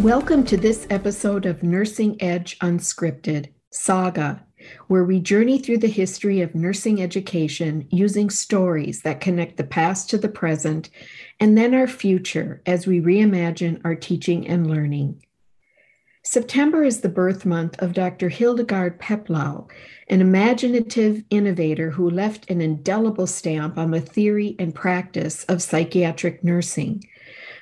Welcome to this episode of Nursing Edge Unscripted, Saga, where we journey through the history of nursing education using stories that connect the past to the present and then our future as we reimagine our teaching and learning. September is the birth month of Dr. Hildegard Peplau, an imaginative innovator who left an indelible stamp on the theory and practice of psychiatric nursing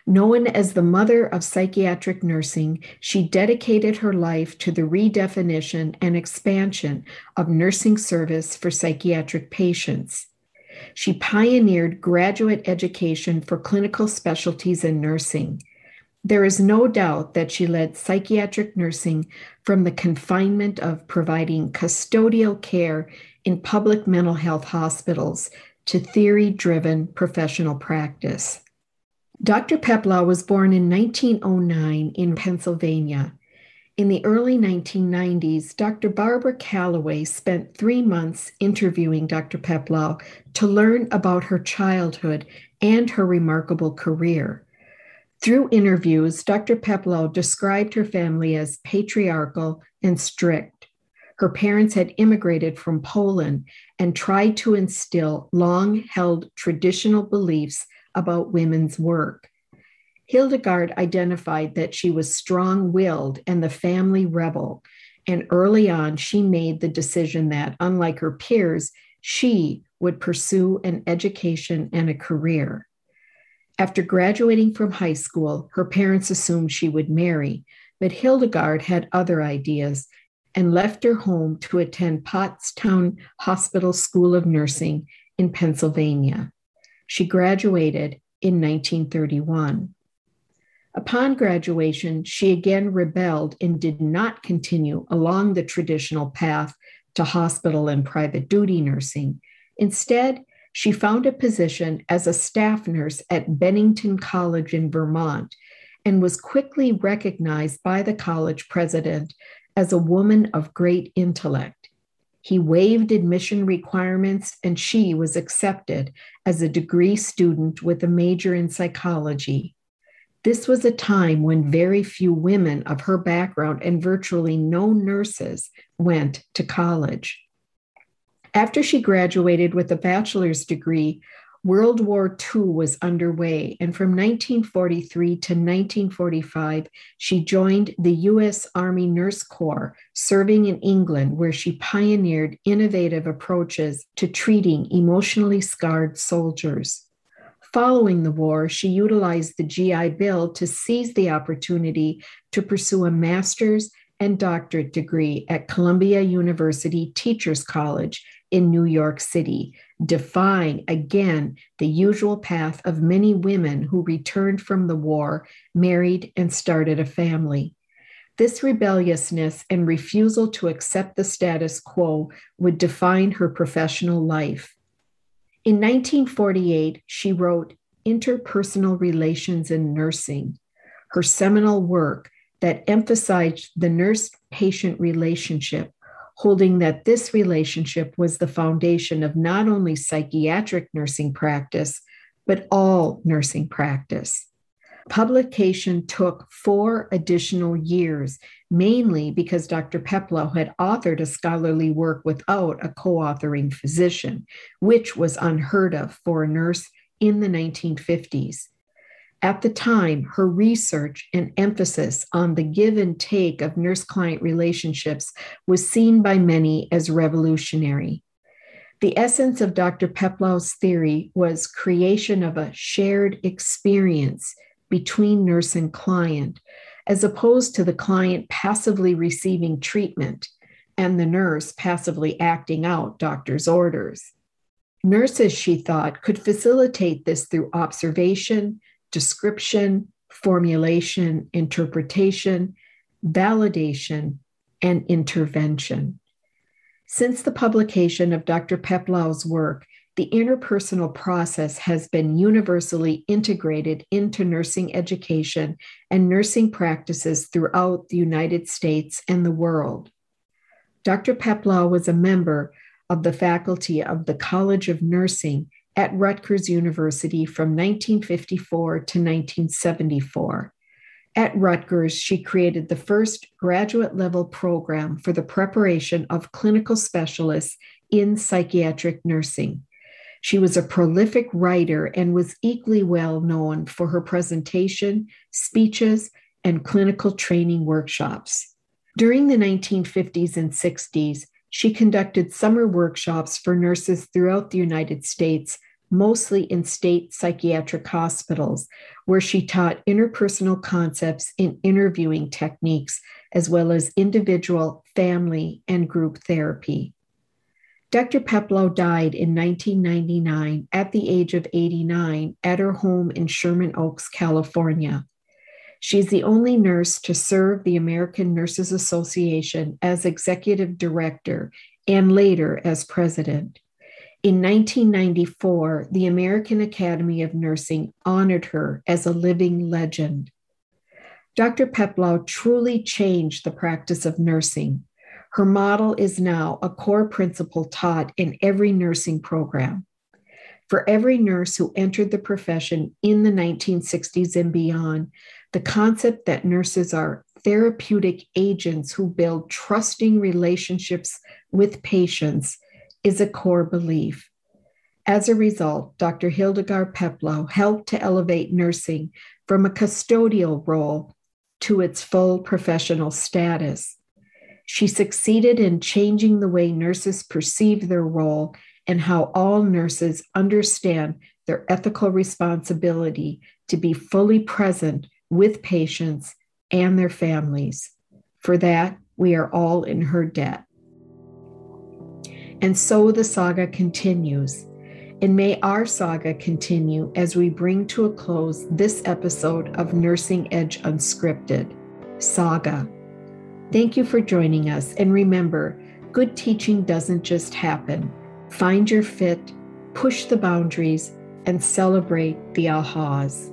Known as the mother of psychiatric nursing, she dedicated her life to the redefinition and expansion of nursing service for psychiatric patients. She pioneered graduate education for clinical specialties in nursing. There is no doubt that she led psychiatric nursing from the confinement of providing custodial care in public mental health hospitals to theory driven professional practice. Dr. Peplau was born in 1909 in Pennsylvania. In the early 1990s, Dr. Barbara Callaway spent three months interviewing Dr. Peplau to learn about her childhood and her remarkable career. Through interviews, Dr. Peplau described her family as patriarchal and strict. Her parents had immigrated from Poland and tried to instill long held traditional beliefs about women's work. Hildegard identified that she was strong willed and the family rebel. And early on, she made the decision that, unlike her peers, she would pursue an education and a career. After graduating from high school, her parents assumed she would marry, but Hildegard had other ideas and left her home to attend Pottstown Hospital School of Nursing in Pennsylvania. She graduated in 1931. Upon graduation, she again rebelled and did not continue along the traditional path to hospital and private duty nursing. Instead, she found a position as a staff nurse at Bennington College in Vermont and was quickly recognized by the college president as a woman of great intellect. He waived admission requirements, and she was accepted as a degree student with a major in psychology. This was a time when very few women of her background and virtually no nurses went to college. After she graduated with a bachelor's degree, World War II was underway, and from 1943 to 1945, she joined the U.S. Army Nurse Corps, serving in England, where she pioneered innovative approaches to treating emotionally scarred soldiers. Following the war, she utilized the GI Bill to seize the opportunity to pursue a master's and doctorate degree at Columbia University Teachers College in New York City, defying again the usual path of many women who returned from the war, married, and started a family. This rebelliousness and refusal to accept the status quo would define her professional life. In 1948, she wrote Interpersonal Relations in Nursing, her seminal work that emphasized the nurse patient relationship holding that this relationship was the foundation of not only psychiatric nursing practice, but all nursing practice. Publication took four additional years, mainly because Dr. Peplau had authored a scholarly work without a co authoring physician, which was unheard of for a nurse in the 1950s. At the time, her research and emphasis on the give and take of nurse client relationships was seen by many as revolutionary. The essence of Dr. Peplau's theory was creation of a shared experience between nurse and client, as opposed to the client passively receiving treatment and the nurse passively acting out doctor's orders. Nurses, she thought, could facilitate this through observation, description, formulation, interpretation, validation, and intervention. Since the publication of Dr. Peplau's work, the interpersonal process has been universally integrated into nursing education and nursing practices throughout the United States and the world. Dr. Peplau was a member of the faculty of the College of Nursing at Rutgers University from 1954 to 1974. At Rutgers, she created the first graduate level program for the preparation of clinical specialists in psychiatric nursing. She was a prolific writer and was equally well known for her presentation, speeches, and clinical training workshops. During the 1950s and 60s, she conducted summer workshops for nurses throughout the United States, mostly in state psychiatric hospitals, where she taught interpersonal concepts in interviewing techniques, as well as individual, family, and group therapy. Dr. Peplau died in 1999 at the age of 89 at her home in Sherman Oaks, California. She is the only nurse to serve the American Nurses Association as executive director and later as president. In 1994, the American Academy of Nursing honored her as a living legend. Dr. Peplau truly changed the practice of nursing her model is now a core principle taught in every nursing program. For every nurse who entered the profession in the 1960s and beyond, the concept that nurses are therapeutic agents who build trusting relationships with patients is a core belief. As a result, Dr. Hildegard Peplau helped to elevate nursing from a custodial role to its full professional status. She succeeded in changing the way nurses perceive their role and how all nurses understand their ethical responsibility to be fully present with patients and their families. For that, we are all in her debt. And so the saga continues. And may our saga continue as we bring to a close this episode of Nursing Edge Unscripted Saga Thank you for joining us. And remember, good teaching doesn't just happen. Find your fit, push the boundaries, and celebrate the ahas.